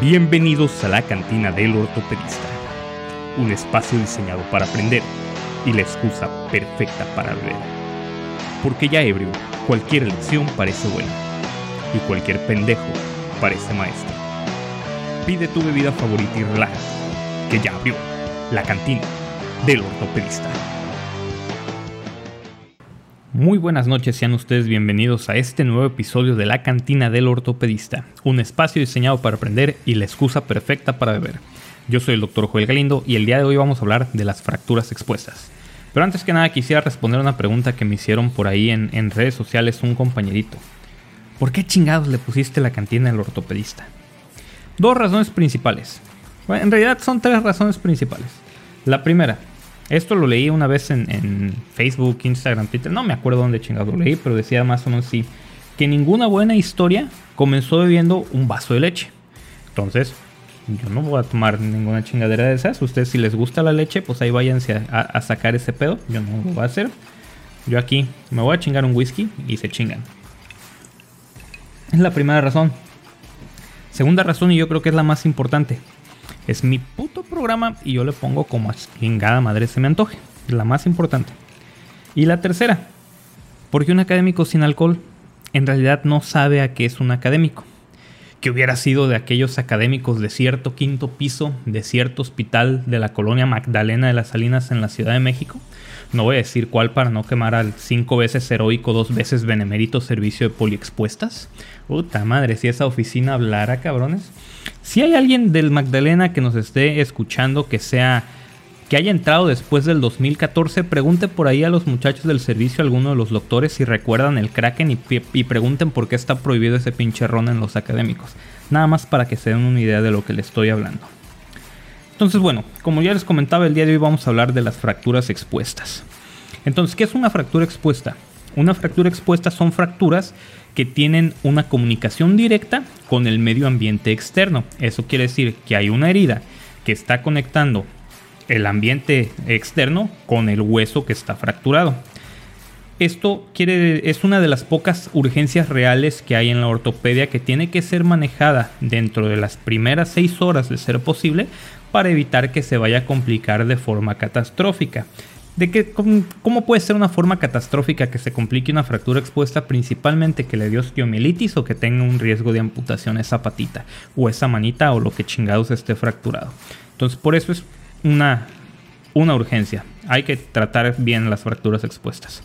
Bienvenidos a la cantina del ortopedista, un espacio diseñado para aprender y la excusa perfecta para beber. Porque ya ebrio, cualquier lección parece buena y cualquier pendejo parece maestro. Pide tu bebida favorita y relájate, que ya abrió la cantina del ortopedista. Muy buenas noches, sean ustedes bienvenidos a este nuevo episodio de La Cantina del Ortopedista, un espacio diseñado para aprender y la excusa perfecta para beber. Yo soy el Dr. Joel Galindo y el día de hoy vamos a hablar de las fracturas expuestas. Pero antes que nada quisiera responder una pregunta que me hicieron por ahí en, en redes sociales un compañerito. ¿Por qué chingados le pusiste la cantina del ortopedista? Dos razones principales. Bueno, en realidad son tres razones principales. La primera, esto lo leí una vez en, Facebook, Instagram, Twitter, no me acuerdo dónde chingado lo leí, pero decía más o menos así, que ninguna buena historia comenzó bebiendo un vaso de leche. Entonces, yo no voy a tomar ninguna chingadera de esas. Ustedes si les gusta la leche, pues ahí váyanse a, sacar ese pedo. Yo no lo voy a hacer. Yo aquí me voy a chingar un whisky y se chingan. Es la primera razón. Segunda razón, y yo creo que es la más importante. Es mi puto programa y yo le pongo como a chingada madre se me antoje. La más importante. Y la tercera, porque un académico sin alcohol en realidad no sabe a qué es un académico. Que hubiera sido de aquellos académicos de cierto quinto piso de cierto hospital de la colonia Magdalena de las Salinas en la Ciudad de México. No voy a decir cuál para no quemar al cinco veces heroico, dos veces benemérito servicio de poliexpuestas. Puta madre, si esa oficina hablara, cabrones. Si hay alguien del Magdalena que nos esté escuchando que sea que haya entrado después del 2014, pregunte por ahí a los muchachos del servicio, a alguno de los doctores, si recuerdan el Kraken y, pregunten por qué está prohibido ese pinche ron en los académicos. Nada más para que se den una idea de lo que les estoy hablando. Entonces, bueno, como ya les comentaba, el día de hoy vamos a hablar de las fracturas expuestas. Entonces, ¿qué es una fractura expuesta? Una fractura expuesta son fracturas que tienen una comunicación directa con el medio ambiente externo. Eso quiere decir que hay una herida que está conectando el ambiente externo con el hueso que está fracturado. Esto quiere, es una de las pocas urgencias reales que hay en la ortopedia que tiene que ser manejada dentro de las primeras seis horas de ser posible para evitar que se vaya a complicar de forma catastrófica de que cómo, puede ser una forma catastrófica que se complique una fractura expuesta principalmente que le dio osteomielitis o que tenga un riesgo de amputación esa patita o esa manita o lo que chingados esté fracturado. Entonces por eso es una, una urgencia. Hay que tratar bien las fracturas expuestas.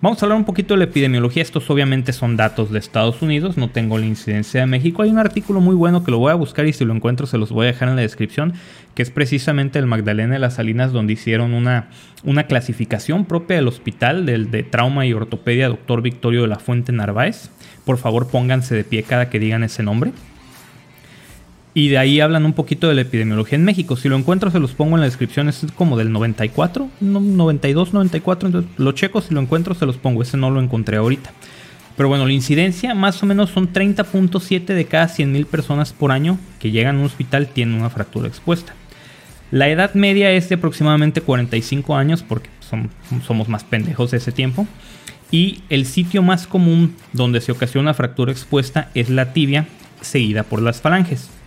Vamos a hablar un poquito de la epidemiología. Estos obviamente son datos de Estados Unidos, no tengo la incidencia de México. Hay un artículo muy bueno que lo voy a buscar y si lo encuentro se los voy a dejar en la descripción, que es precisamente el Magdalena de las Salinas, donde hicieron una, una clasificación propia del hospital del, de trauma y ortopedia Dr. Victorio de la Fuente Narváez. Por favor, pónganse de pie cada que digan ese nombre. Y de ahí hablan un poquito de la epidemiología en México. Si lo encuentro, se los pongo en la descripción. Es como del 94, 92, 94. Entonces lo checo. Si lo encuentro, se los pongo. Ese no lo encontré ahorita. Pero bueno, la incidencia más o menos son 30.7 de cada 100.000 personas por año que llegan a un hospital tienen una fractura expuesta. La edad media es de aproximadamente 45 años porque somos más pendejos de ese tiempo. Y el sitio más común donde se ocasiona una fractura expuesta es la tibia seguida por las falanges.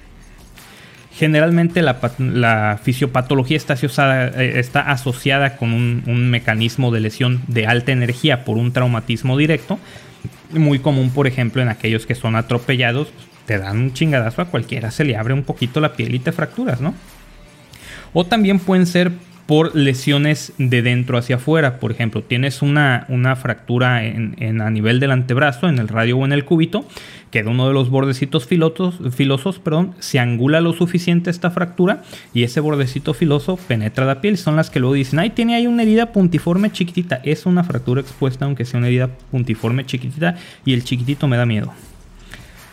Generalmente la, fisiopatología está asociada, eh, está asociada con un, mecanismo de lesión de alta energía por un traumatismo directo. Muy común, por ejemplo, en aquellos que son atropellados, te dan un chingadazo a cualquiera, se le abre un poquito la piel y te fracturas, ¿no? O también pueden ser por lesiones de dentro hacia afuera. Por ejemplo, tienes una, una fractura en, a nivel del antebrazo, en el radio o en el cúbito, que de uno de los bordecitos filosos, filosos perdón, se angula lo suficiente esta fractura y ese bordecito filoso penetra la piel. Son las que luego dicen, ay, tiene ahí una herida puntiforme chiquitita. Es una fractura expuesta, aunque sea una herida puntiforme chiquitita, y el chiquitito me da miedo.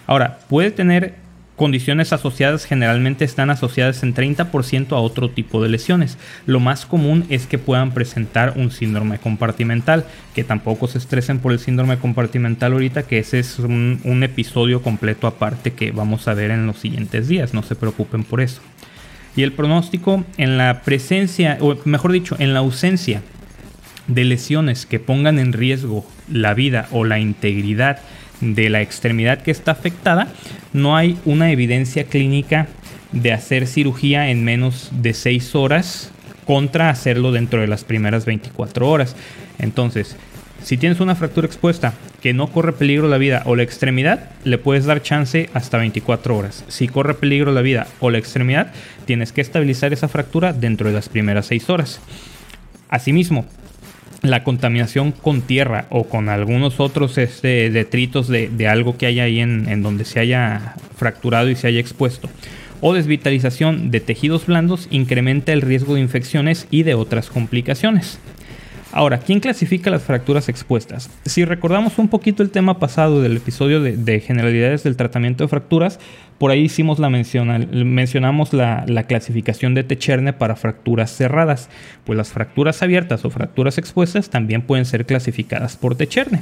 Ahora, puede tener condiciones asociadas generalmente están asociadas en 30% a otro tipo de lesiones. Lo más común es que puedan presentar un síndrome compartimental, que tampoco se estresen por el síndrome compartimental ahorita, que ese es un, un episodio completo aparte que vamos a ver en los siguientes días, no se preocupen por eso. Y el pronóstico en la presencia, o mejor dicho, en la ausencia de lesiones que pongan en riesgo la vida o la integridad de la extremidad que está afectada, no hay una evidencia clínica de hacer cirugía en menos de 6 horas contra hacerlo dentro de las primeras 24 horas. Entonces, si tienes una fractura expuesta que no corre peligro la vida o la extremidad, le puedes dar chance hasta 24 horas. Si corre peligro la vida o la extremidad, tienes que estabilizar esa fractura dentro de las primeras 6 horas. Asimismo, la contaminación con tierra o con algunos otros este, detritos de, algo que haya ahí en, en donde se haya fracturado y se haya expuesto o desvitalización de tejidos blandos incrementa el riesgo de infecciones y de otras complicaciones. Ahora, ¿quién clasifica las fracturas expuestas? Si recordamos un poquito el tema pasado del episodio de, generalidades del tratamiento de fracturas, por ahí hicimos la mencionamos la, la, clasificación de Techerne para fracturas cerradas, pues las fracturas abiertas o fracturas expuestas también pueden ser clasificadas por Techerne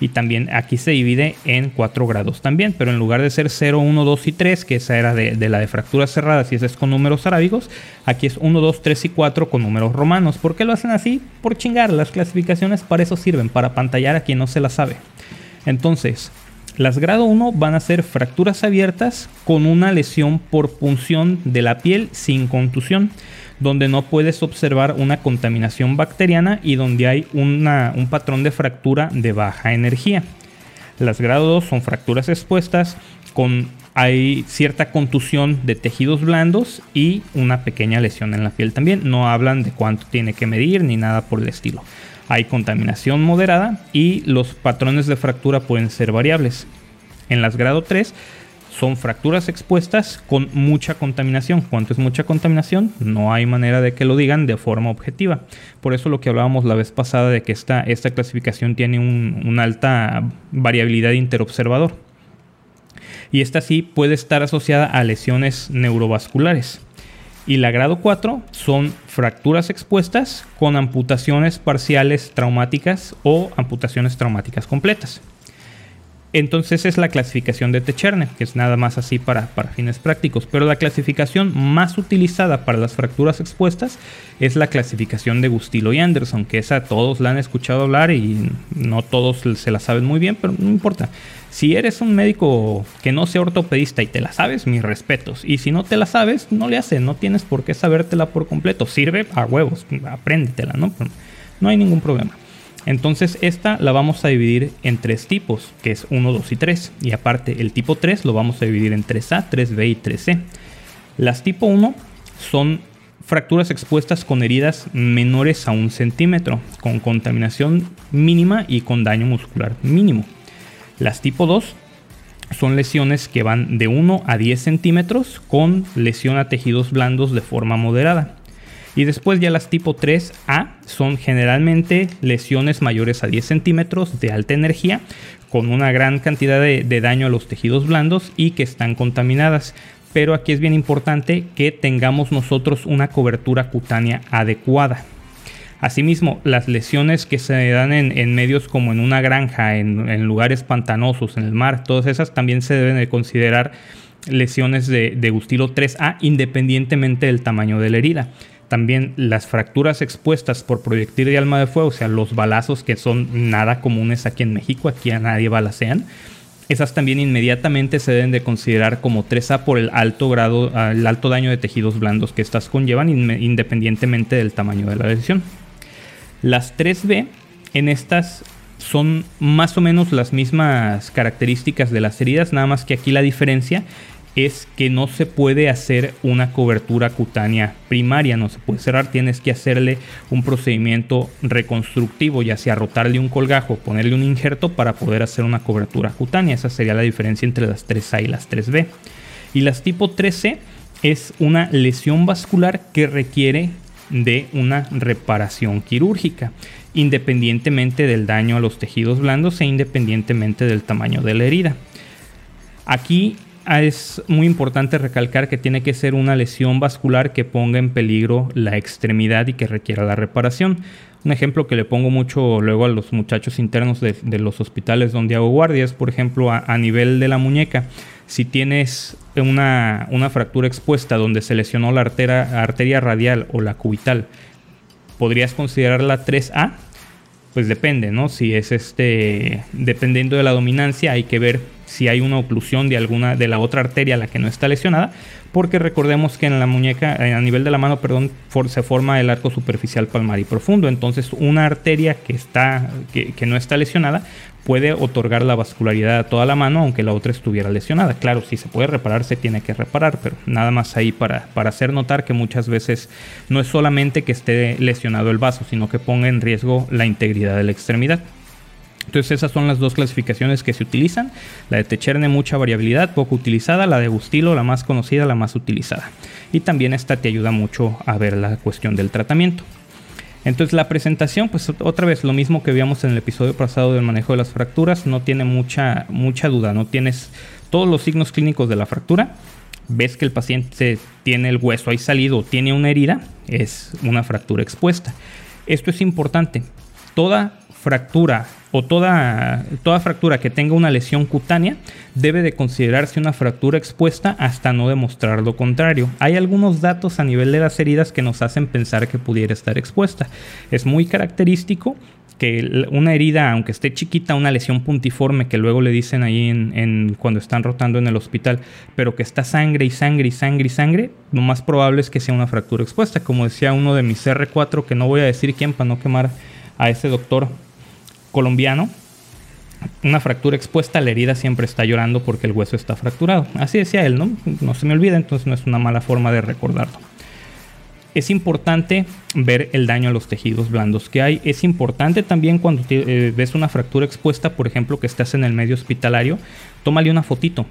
y también aquí se divide en 4 grados también, pero en lugar de ser 0, 1, 2 y 3, que esa era de, la de fracturas cerradas y esa es con números arábigos, aquí es 1, 2, 3 y 4 con números romanos. ¿Por qué lo hacen así? Por chingar, las clasificaciones para eso sirven, para pantallar a quien no se la sabe. Entonces, las grado 1 van a ser fracturas abiertas con una lesión por punción de la piel sin contusión donde no puedes observar una contaminación bacteriana y donde hay un patrón de fractura de baja energía. Las grado 2 son fracturas expuestas con hay cierta contusión de tejidos blandos y una pequeña lesión en la piel también. No hablan de cuánto tiene que medir ni nada por el estilo. Hay contaminación moderada y los patrones de fractura pueden ser variables. En las grado 3 son fracturas expuestas con mucha contaminación. ¿Cuánto es mucha contaminación? No hay manera de que lo digan de forma objetiva. Por eso lo que hablábamos la vez pasada de que esta, esta clasificación tiene una alta variabilidad interobservador. Y esta sí puede estar asociada a lesiones neurovasculares. Y la grado 4 son fracturas expuestas con amputaciones parciales traumáticas o amputaciones traumáticas completas. Entonces es la clasificación de Techerne, que es nada más así para, para, fines prácticos. Pero la clasificación más utilizada para las fracturas expuestas es la clasificación de Gustilo y Anderson, que esa todos la han escuchado hablar y no todos se la saben muy bien, pero no importa. Si eres un médico que no sea ortopedista y te la sabes, mis respetos. Y si no te la sabes, no le hace, no tienes por qué sabértela por completo. Sirve a huevos, apréndetela, ¿no? No hay ningún problema. Entonces esta la vamos a dividir en tres tipos, que es 1, 2 y 3. Y aparte el tipo 3 lo vamos a dividir en 3A, 3B y 3C. Las tipo 1 son fracturas expuestas con heridas menores a un centímetro, con contaminación mínima y con daño muscular mínimo. Las tipo 2 son lesiones que van de 1 a 10 centímetros con lesión a tejidos blandos de forma moderada. Y después ya las tipo 3A son generalmente lesiones mayores a 10 centímetros de alta energía con una gran cantidad de, daño a los tejidos blandos y que están contaminadas. Pero aquí es bien importante que tengamos nosotros una cobertura cutánea adecuada. Asimismo, las lesiones que se dan en, medios como en una granja, en, lugares pantanosos, en el mar, todas esas también se deben de considerar lesiones de, de gustilo 3A independientemente del tamaño de la herida. También las fracturas expuestas por proyectil de alma de fuego, o sea, los balazos que son nada comunes aquí en México, aquí a nadie balacean. Esas también inmediatamente se deben de considerar como 3A por el alto grado, el alto daño de tejidos blandos que estas conllevan independientemente del tamaño de la lesión. Las 3B en estas son más o menos las mismas características de las heridas, nada más que aquí la diferencia es que no se puede hacer una cobertura cutánea primaria, no se puede cerrar, tienes que hacerle un procedimiento reconstructivo, ya sea rotarle un colgajo, ponerle un injerto para poder hacer una cobertura cutánea. Esa sería la diferencia entre las 3A y las 3B. Y las tipo 3C es una lesión vascular que requiere de una reparación quirúrgica, independientemente del daño a los tejidos blandos e independientemente del tamaño de la herida. Aquí es muy importante recalcar que tiene que ser una lesión vascular que ponga en peligro la extremidad y que requiera la reparación. Un ejemplo que le pongo mucho luego a los muchachos internos de, los hospitales donde hago guardias, por ejemplo, a, nivel de la muñeca. Si tienes una, fractura expuesta donde se lesionó la arteria, arteria radial o la cubital, podrías considerarla 3A pues depende, ¿no? Si es este, dependiendo de la dominancia, hay que ver si hay una oclusión de alguna de la otra arteria la que no está lesionada, porque recordemos que en la muñeca, eh, a nivel de la mano, perdón, se forma el arco superficial palmar y profundo, entonces una arteria que está que, no está lesionada puede otorgar la vascularidad a toda la mano aunque la otra estuviera lesionada. Claro, si se puede reparar, se tiene que reparar, pero nada más ahí para, para hacer notar que muchas veces no es solamente que esté lesionado el vaso, sino que ponga en riesgo la integridad de la extremidad. Entonces esas son las dos clasificaciones que se utilizan. La de Techerne mucha variabilidad, poco utilizada, la de Bustilo la más conocida, la más utilizada. Y también esta te ayuda mucho a ver la cuestión del tratamiento. Entonces la presentación, pues otra vez lo mismo que vimos en el episodio pasado del manejo de las fracturas, no tiene mucha, mucha duda, no tienes todos los signos clínicos de la fractura, ves que el paciente tiene el hueso ahí salido, tiene una herida, es una fractura expuesta. Esto es importante. Toda fractura o toda, toda fractura que tenga una lesión cutánea debe de considerarse una fractura expuesta hasta no demostrar lo contrario. Hay algunos datos a nivel de las heridas que nos hacen pensar que pudiera estar expuesta. Es muy característico que una herida, aunque esté chiquita, una lesión puntiforme que luego le dicen ahí en, cuando están rotando en el hospital, pero que está sangre y sangre y sangre y sangre, lo más probable es que sea una fractura expuesta. Como decía uno de mis R4, que no voy a decir quién para no quemar a ese doctor colombiano, una fractura expuesta, la herida siempre está llorando porque el hueso está fracturado. Así decía él, ¿no? No se me olvida, entonces no es una mala forma de recordarlo. Es importante ver el daño a los tejidos blandos que hay. Es importante también cuando eh, ves una fractura expuesta, por ejemplo, que estás en el medio hospitalario, tómale una fotito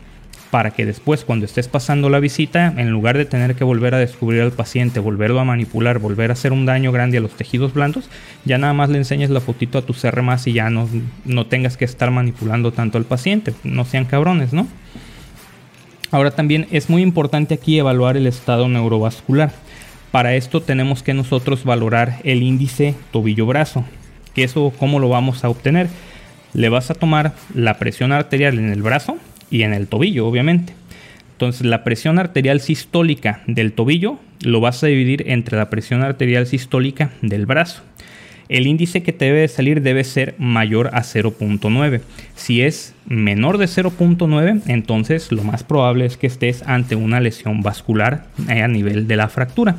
para que después cuando estés pasando la visita, en lugar de tener que volver a descubrir al paciente, volverlo a manipular, volver a hacer un daño grande a los tejidos blandos, ya nada más le enseñes la fotito a tu CR más y ya no, no tengas que estar manipulando tanto al paciente. No sean cabrones, ¿no? Ahora también es muy importante aquí evaluar el estado neurovascular. Para esto tenemos que nosotros valorar el índice tobillo-brazo. ¿Que eso cómo lo vamos a obtener? Le vas a tomar la presión arterial en el brazo, y en el tobillo, obviamente. Entonces, la presión arterial sistólica del tobillo lo vas a dividir entre la presión arterial sistólica del brazo. El índice que te debe salir debe ser mayor a 0.9. Si es menor de 0.9, entonces lo más probable es que estés ante una lesión vascular eh, a nivel de la fractura.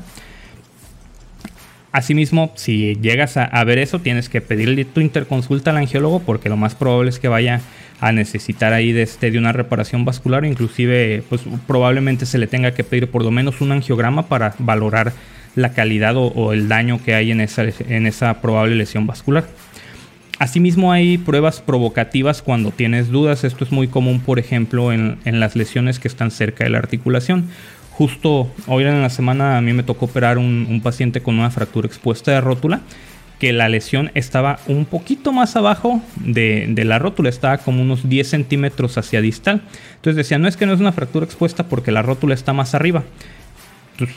Asimismo, si llegas a, ver eso, tienes que pedirle tu interconsulta al angiólogo porque lo más probable es que vaya a necesitar ahí de, este, de una reparación vascular, inclusive pues probablemente se le tenga que pedir por lo menos un angiograma para valorar la calidad o, el daño que hay en esa, en esa probable lesión vascular. Asimismo hay pruebas provocativas cuando tienes dudas, esto es muy común por ejemplo en, las lesiones que están cerca de la articulación. Justo hoy en la semana a mí me tocó operar un paciente con una fractura expuesta de rótula que la lesión estaba un poquito más abajo de, la rótula, estaba como unos 10 centímetros hacia distal. Entonces decía, no es que no es una fractura expuesta porque la rótula está más arriba.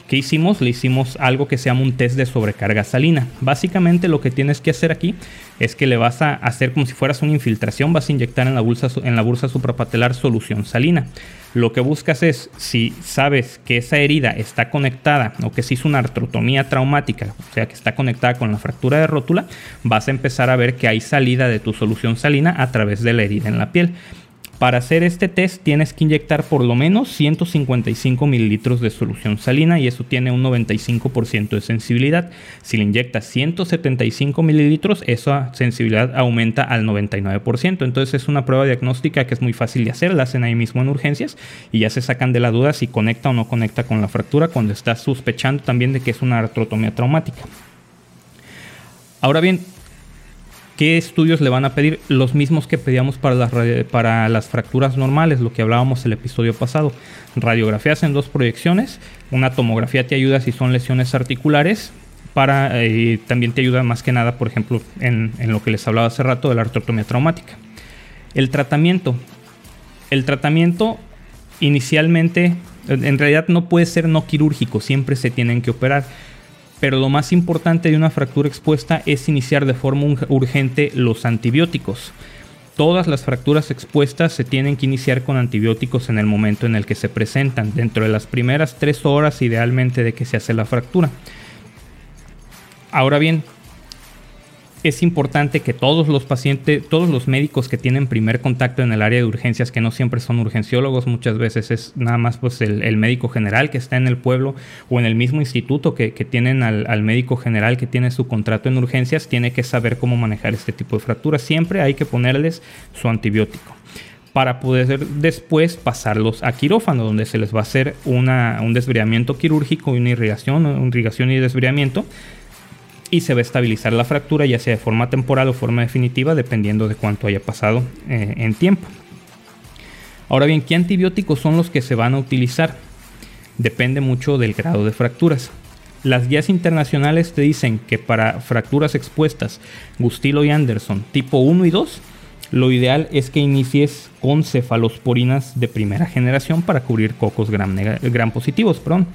¿Qué hicimos? Le hicimos algo que se llama un test de sobrecarga salina. Básicamente lo que tienes que hacer aquí es que le vas a hacer como si fueras una infiltración, vas a inyectar en la bolsa, en la suprapatelar solución salina. Lo que buscas es, si sabes que esa herida está conectada o que se hizo una artrotomía traumática, o sea que está conectada con la fractura de rótula, vas a empezar a ver que hay salida de tu solución salina a través de la herida en la piel. Para hacer este test tienes que inyectar por lo menos 155 mililitros de solución salina y eso tiene un 95% de sensibilidad. Si le inyectas 175 mililitros, esa sensibilidad aumenta al 99%. Entonces es una prueba diagnóstica que es muy fácil de hacer, la hacen ahí mismo en urgencias y ya se sacan de la duda si conecta o no conecta con la fractura cuando estás sospechando también de que es una artrotomía traumática. Ahora bien, ¿Qué estudios le van a pedir? Los mismos que pedíamos para las, para las fracturas normales, lo que hablábamos el episodio pasado. Radiografías en dos proyecciones. Una tomografía te ayuda si son lesiones articulares. Para, eh, también te ayuda más que nada, por ejemplo, en, lo que les hablaba hace rato de la artrotomía traumática. El tratamiento. El tratamiento inicialmente, en realidad no puede ser no quirúrgico, siempre se tienen que operar pero lo más importante de una fractura expuesta es iniciar de forma urgente los antibióticos. Todas las fracturas expuestas se tienen que iniciar con antibióticos en el momento en el que se presentan, dentro de las primeras tres horas idealmente de que se hace la fractura. Ahora bien, es importante que todos los pacientes, todos los médicos que tienen primer contacto en el área de urgencias, que no siempre son urgenciólogos, muchas veces es nada más pues el, médico general que está en el pueblo o en el mismo instituto que, tienen al, al, médico general que tiene su contrato en urgencias, tiene que saber cómo manejar este tipo de fracturas. Siempre hay que ponerles su antibiótico para poder después pasarlos a quirófano, donde se les va a hacer una, un desbriamiento quirúrgico y una irrigación, una irrigación y desbriamiento, y se va a estabilizar la fractura, ya sea de forma temporal o forma definitiva, dependiendo de cuánto haya pasado eh, en tiempo. Ahora bien, ¿qué antibióticos son los que se van a utilizar? Depende mucho del grado de fracturas. Las guías internacionales te dicen que para fracturas expuestas, Gustilo y Anderson, tipo 1 y 2, lo ideal es que inicies con cefalosporinas de primera generación para cubrir cocos gram, positivos, perdón.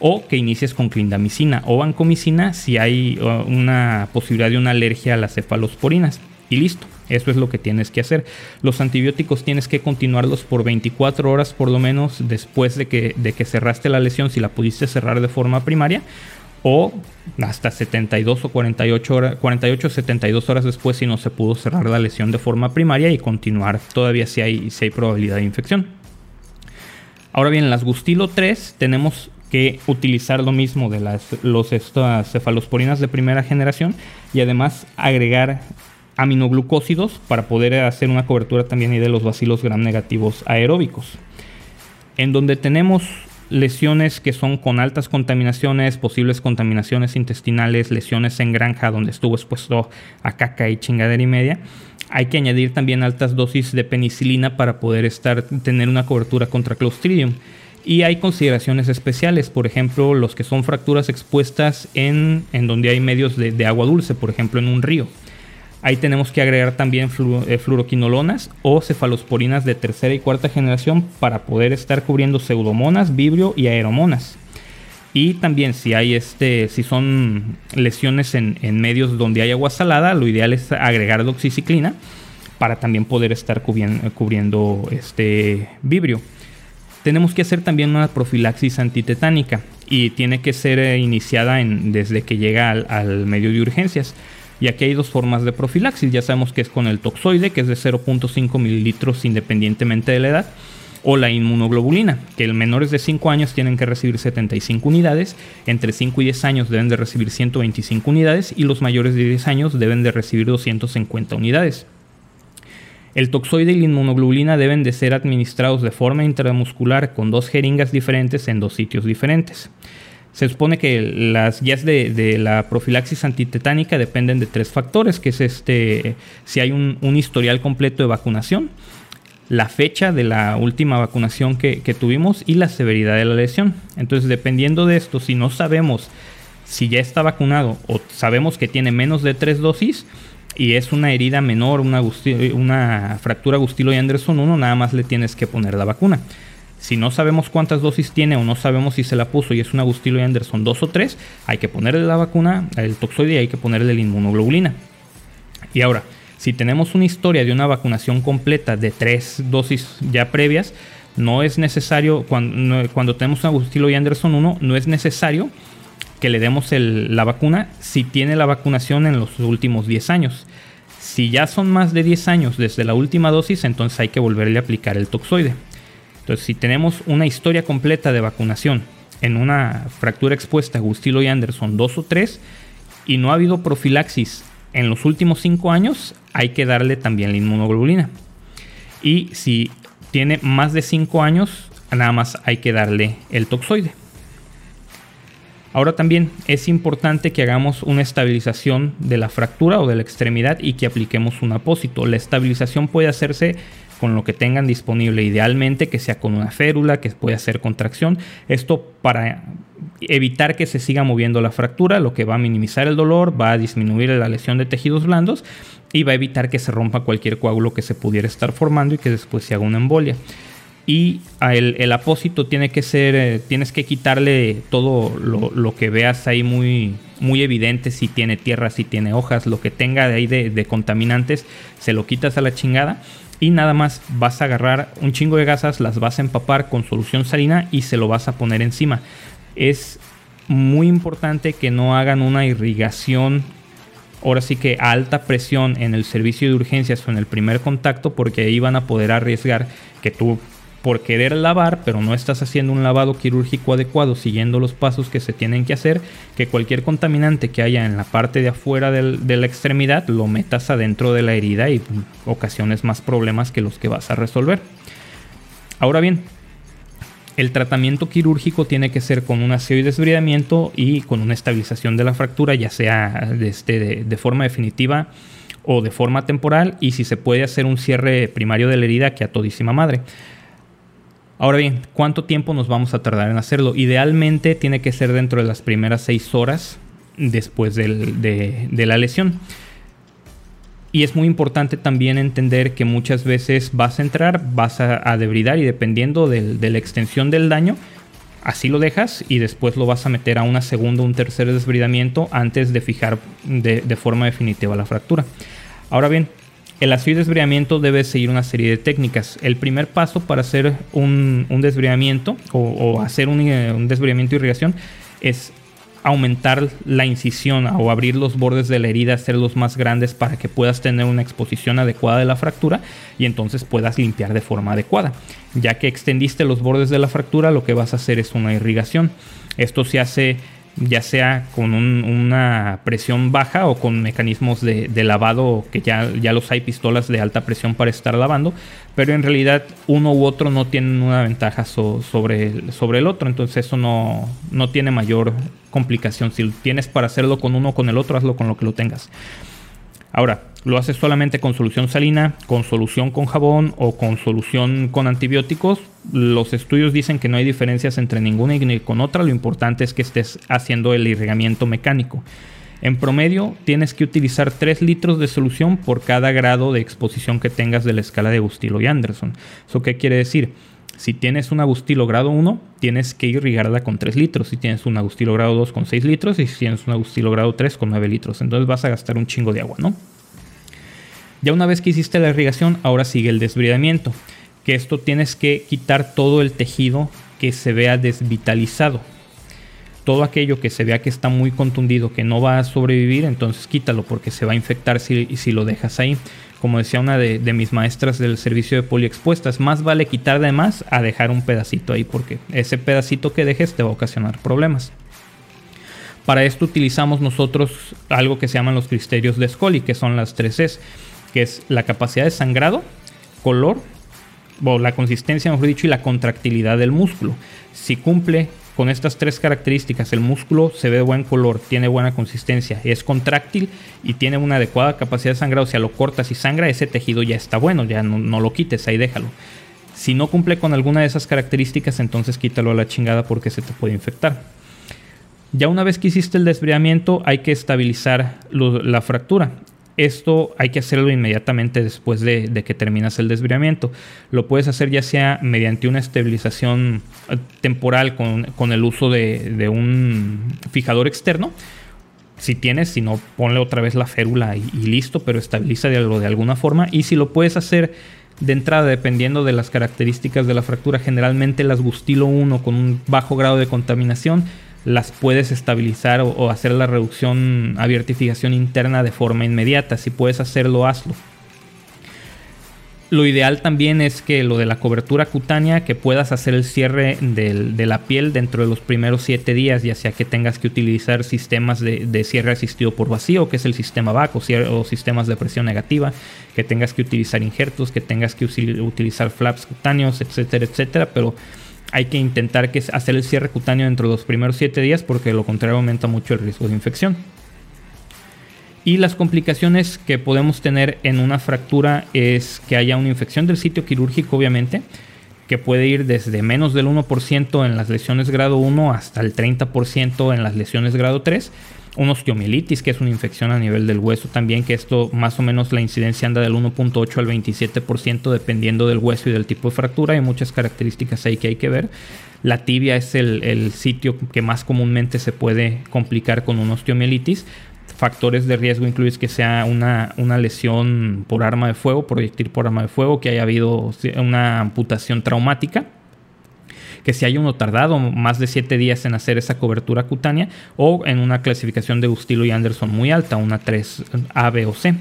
O que inicies con clindamicina o vancomicina si hay uh, una posibilidad de una alergia a las cefalosporinas. Y listo, eso es lo que tienes que hacer. Los antibióticos tienes que continuarlos por 24 horas por lo menos después de que, de que cerraste la lesión, si la pudiste cerrar de forma primaria, o hasta 72 o 48 horas, 48 72 horas después si no se pudo cerrar la lesión de forma primaria y continuar todavía si hay, si hay probabilidad de infección. Ahora bien, las Gustilo 3 tenemos que utilizar lo mismo de las los, estas cefalosporinas de primera generación y además agregar aminoglucósidos para poder hacer una cobertura también de los bacilos gram negativos aeróbicos. En donde tenemos lesiones que son con altas contaminaciones, posibles contaminaciones intestinales, lesiones en granja donde estuvo expuesto a caca y chingadera y media. Hay que añadir también altas dosis de penicilina para poder estar, tener una cobertura contra Clostridium. Y hay consideraciones especiales, por ejemplo, los que son fracturas expuestas en, en donde hay medios de agua dulce, por ejemplo, en un río. Ahí tenemos que agregar también eh, fluoroquinolonas o cefalosporinas de tercera y cuarta generación para poder estar cubriendo pseudomonas, vibrio y aeromonas. Y también si hay este, si son lesiones en, medios donde hay agua salada, lo ideal es agregar doxiciclina para también poder estar cubriendo, este vibrio. Tenemos que hacer también una profilaxis antitetánica y tiene que ser eh, iniciada desde que llega al medio de urgencias. Y aquí hay dos formas de profilaxis. Ya sabemos que es con el toxoide, que es de 0.5 mililitros independientemente de la edad, o la inmunoglobulina, que el menores de 5 años tienen que recibir 75 unidades, entre 5 y 10 años deben de recibir 125 unidades y los mayores de 10 años deben de recibir 250 unidades. El toxoide y la inmunoglobulina deben de ser administrados de forma intramuscular con dos jeringas diferentes en dos sitios diferentes. Se supone que las guías de, la profilaxis antitetánica dependen de tres factores, que es este, si hay un, historial completo de vacunación, la fecha de la última vacunación que, tuvimos y la severidad de la lesión. Entonces, dependiendo de esto, si no sabemos si ya está vacunado o sabemos que tiene menos de tres dosis y es una herida menor, una, una fractura Gustilo y Anderson 1, nada más le tienes que poner la vacuna. Si no sabemos cuántas dosis tiene o no sabemos si se la puso y es un Agustilo y Anderson 2 o 3, hay que ponerle la vacuna, el toxoide y hay que ponerle la inmunoglobulina. Y ahora, si tenemos una historia de una vacunación completa de tres dosis ya previas, no es necesario, cuando, tenemos un Agustilo y Anderson 1, no es necesario que le demos la vacuna si tiene la vacunación en los últimos 10 años. Si ya son más de 10 años desde la última dosis, entonces hay que volverle a aplicar el toxoide. Entonces, si tenemos una historia completa de vacunación en una fractura expuesta Gustilo y Anderson 2 o 3 y no ha habido profilaxis en los últimos 5 años, hay que darle también la inmunoglobulina. Y si tiene más de 5 años, nada más hay que darle el toxoide. Ahora también es importante que hagamos una estabilización de la fractura o de la extremidad y que apliquemos un apósito. La estabilización puede hacerse con lo que tengan disponible, idealmente que sea con una férula, que pueda hacer contracción. Esto para evitar que se siga moviendo la fractura, lo que va a minimizar el dolor, va a disminuir la lesión de tejidos blandos y va a evitar que se rompa cualquier coágulo que se pudiera estar formando y que después se haga una embolia. Y el, apósito tiene que ser, eh, tienes que quitarle todo lo, que veas ahí muy, muy evidente, si tiene tierra, si tiene hojas, lo que tenga de ahí de, de contaminantes, se lo quitas a la chingada y nada más vas a agarrar un chingo de gasas, las vas a empapar con solución salina y se lo vas a poner encima. Es muy importante que no hagan una irrigación ahora sí que a alta presión en el servicio de urgencias o en el primer contacto porque ahí van a poder arriesgar que tú por querer lavar, pero no estás haciendo un lavado quirúrgico adecuado, siguiendo los pasos que se tienen que hacer, que cualquier contaminante que haya en la parte de afuera de la extremidad lo metas adentro de la herida y ocasiones más problemas que los que vas a resolver. Ahora bien, el tratamiento quirúrgico tiene que ser con un aseo y desbridamiento y con una estabilización de la fractura, ya sea de, este, de forma definitiva o de forma temporal, y si se puede hacer un cierre primario de la herida, que a todísima madre. Ahora bien, ¿cuánto tiempo nos vamos a tardar en hacerlo? Idealmente tiene que ser dentro de las primeras seis horas después de, la lesión. Y es muy importante también entender que muchas veces vas a entrar, vas a, debridar y dependiendo de la extensión del daño, así lo dejas y después lo vas a meter a una segunda o un tercer desbridamiento antes de fijar de, de forma definitiva la fractura. Ahora bien, el ácido de desbridamiento debe seguir una serie de técnicas. El primer paso para hacer un, desbridamiento o, hacer un, eh, un desbridamiento de irrigación es aumentar la incisión o abrir los bordes de la herida, hacerlos más grandes para que puedas tener una exposición adecuada de la fractura y entonces puedas limpiar de forma adecuada. Ya que extendiste los bordes de la fractura, lo que vas a hacer es una irrigación. Esto se hace ya sea con una presión baja o con mecanismos de, lavado que ya, ya los hay pistolas de alta presión para estar lavando, pero en realidad uno u otro no tienen una ventaja sobre, el, sobre el otro, entonces eso no, no tiene mayor complicación. Si tienes para hacerlo con uno o con el otro, hazlo con lo que lo tengas. Ahora, lo haces solamente con solución salina, con solución con jabón o con solución con antibióticos. Los estudios dicen que no hay diferencias entre ninguna y con otra. Lo importante es que estés haciendo el irrigamiento mecánico. En promedio tienes que utilizar 3 litros de solución por cada grado de exposición que tengas de la escala de Bustilo y Anderson. ¿Eso qué quiere decir? Si tienes un Agustilo grado 1, tienes que irrigarla con 3 litros. Si tienes un Agustilo grado 2 con 6 litros y si tienes un Agustilo grado 3 con 9 litros. Entonces vas a gastar un chingo de agua, ¿no? Ya una vez que hiciste la irrigación, ahora sigue el desbridamiento. Que esto tienes que quitar todo el tejido que se vea desvitalizado. Todo aquello que se vea que está muy contundido, que no va a sobrevivir, entonces quítalo porque se va a infectar si, si lo dejas ahí como decía una de, mis maestras del servicio de poliexpuestas, más vale quitar de más a dejar un pedacito ahí porque ese pedacito que dejes te va a ocasionar problemas. Para esto utilizamos nosotros algo que se llaman los criterios de Scully, que son las tres Cs, que es la capacidad de sangrado, color, o la consistencia, mejor dicho, y la contractilidad del músculo. Si cumple con estas tres características, el músculo se ve de buen color, tiene buena consistencia, es contráctil y tiene una adecuada capacidad de sangrado. O sea, lo cortas y sangra, ese tejido ya está bueno, ya no, lo quites, ahí déjalo. Si no cumple con alguna de esas características, entonces quítalo a la chingada porque se te puede infectar. Ya una vez que hiciste el desbriamiento, hay que estabilizar la fractura. Esto hay que hacerlo inmediatamente después de, que terminas el desviamiento. Lo puedes hacer ya sea mediante una estabilización eh, temporal con, el uso de, un fijador externo. Si tienes, si no, ponle otra vez la férula y, listo, pero estabiliza de, de alguna forma. Y si lo puedes hacer de entrada, dependiendo de las características de la fractura, generalmente las Gustilo 1 con un bajo grado de contaminación las puedes estabilizar o, hacer la reducción abierta y fijación interna de forma inmediata. Si puedes hacerlo, hazlo. Lo ideal también es que lo de la cobertura cutánea, que puedas hacer el cierre de la piel dentro de los primeros 7 días, ya sea que tengas que utilizar sistemas de, cierre asistido por vacío, que es el sistema VAC, o, o, sistemas de presión negativa, que tengas que utilizar injertos, que tengas que utilizar flaps cutáneos, etcétera, etcétera. Pero hay que intentar hacer el cierre cutáneo dentro de los primeros 7 días porque lo contrario aumenta mucho el riesgo de infección. Y las complicaciones que podemos tener en una fractura es que haya una infección del sitio quirúrgico, obviamente, que puede ir desde menos del 1% en las lesiones grado 1 hasta el 30% en las lesiones grado 3 un osteomielitis, que es una infección a nivel del hueso también, que esto más o menos la incidencia anda del 1.8 al 27% dependiendo del hueso y del tipo de fractura. Hay muchas características ahí que hay que ver. La tibia es el, sitio que más comúnmente se puede complicar con un osteomielitis. Factores de riesgo incluyen que sea una, una lesión por arma de fuego, proyectil por arma de fuego, que haya habido una amputación traumática que si hay uno tardado más de 7 días en hacer esa cobertura cutánea o en una clasificación de Gustilo y Anderson muy alta, una 3 A, B o C.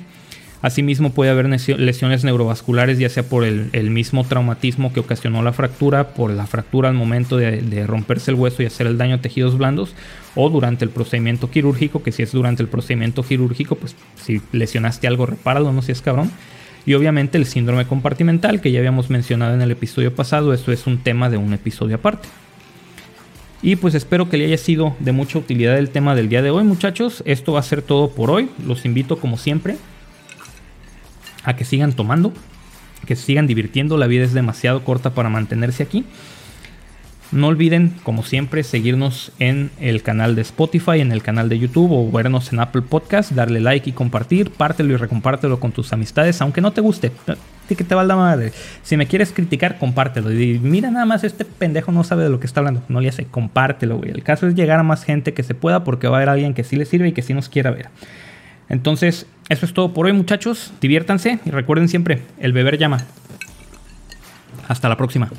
Asimismo puede haber lesiones neurovasculares ya sea por el, mismo traumatismo que ocasionó la fractura, por la fractura al momento de, romperse el hueso y hacer el daño a tejidos blandos, o durante el procedimiento quirúrgico, que si es durante el procedimiento quirúrgico, pues si lesionaste algo, repáralo, no si es cabrón. Y obviamente el síndrome compartimental, que ya habíamos mencionado en el episodio pasado, esto es un tema de un episodio aparte. Y pues espero que le haya sido de mucha utilidad el tema del día de hoy, muchachos. Esto va a ser todo por hoy. Los invito como siempre a que sigan tomando, que sigan divirtiendo. La vida es demasiado corta para mantenerse aquí. No olviden, como siempre, seguirnos en el canal de Spotify, en el canal de YouTube o vernos en Apple Podcast, darle like y compartir, pártelo y recompártelo con tus amistades, aunque no te guste, que te valga madre. Si me quieres criticar, compártelo. Y mira, nada más este pendejo no sabe de lo que está hablando. No le hace, compártelo, güey. El caso es llegar a más gente que se pueda porque va a haber alguien que sí le sirve y que sí nos quiera ver. Entonces, eso es todo por hoy, muchachos. Diviértanse y recuerden siempre, el beber llama. Hasta la próxima.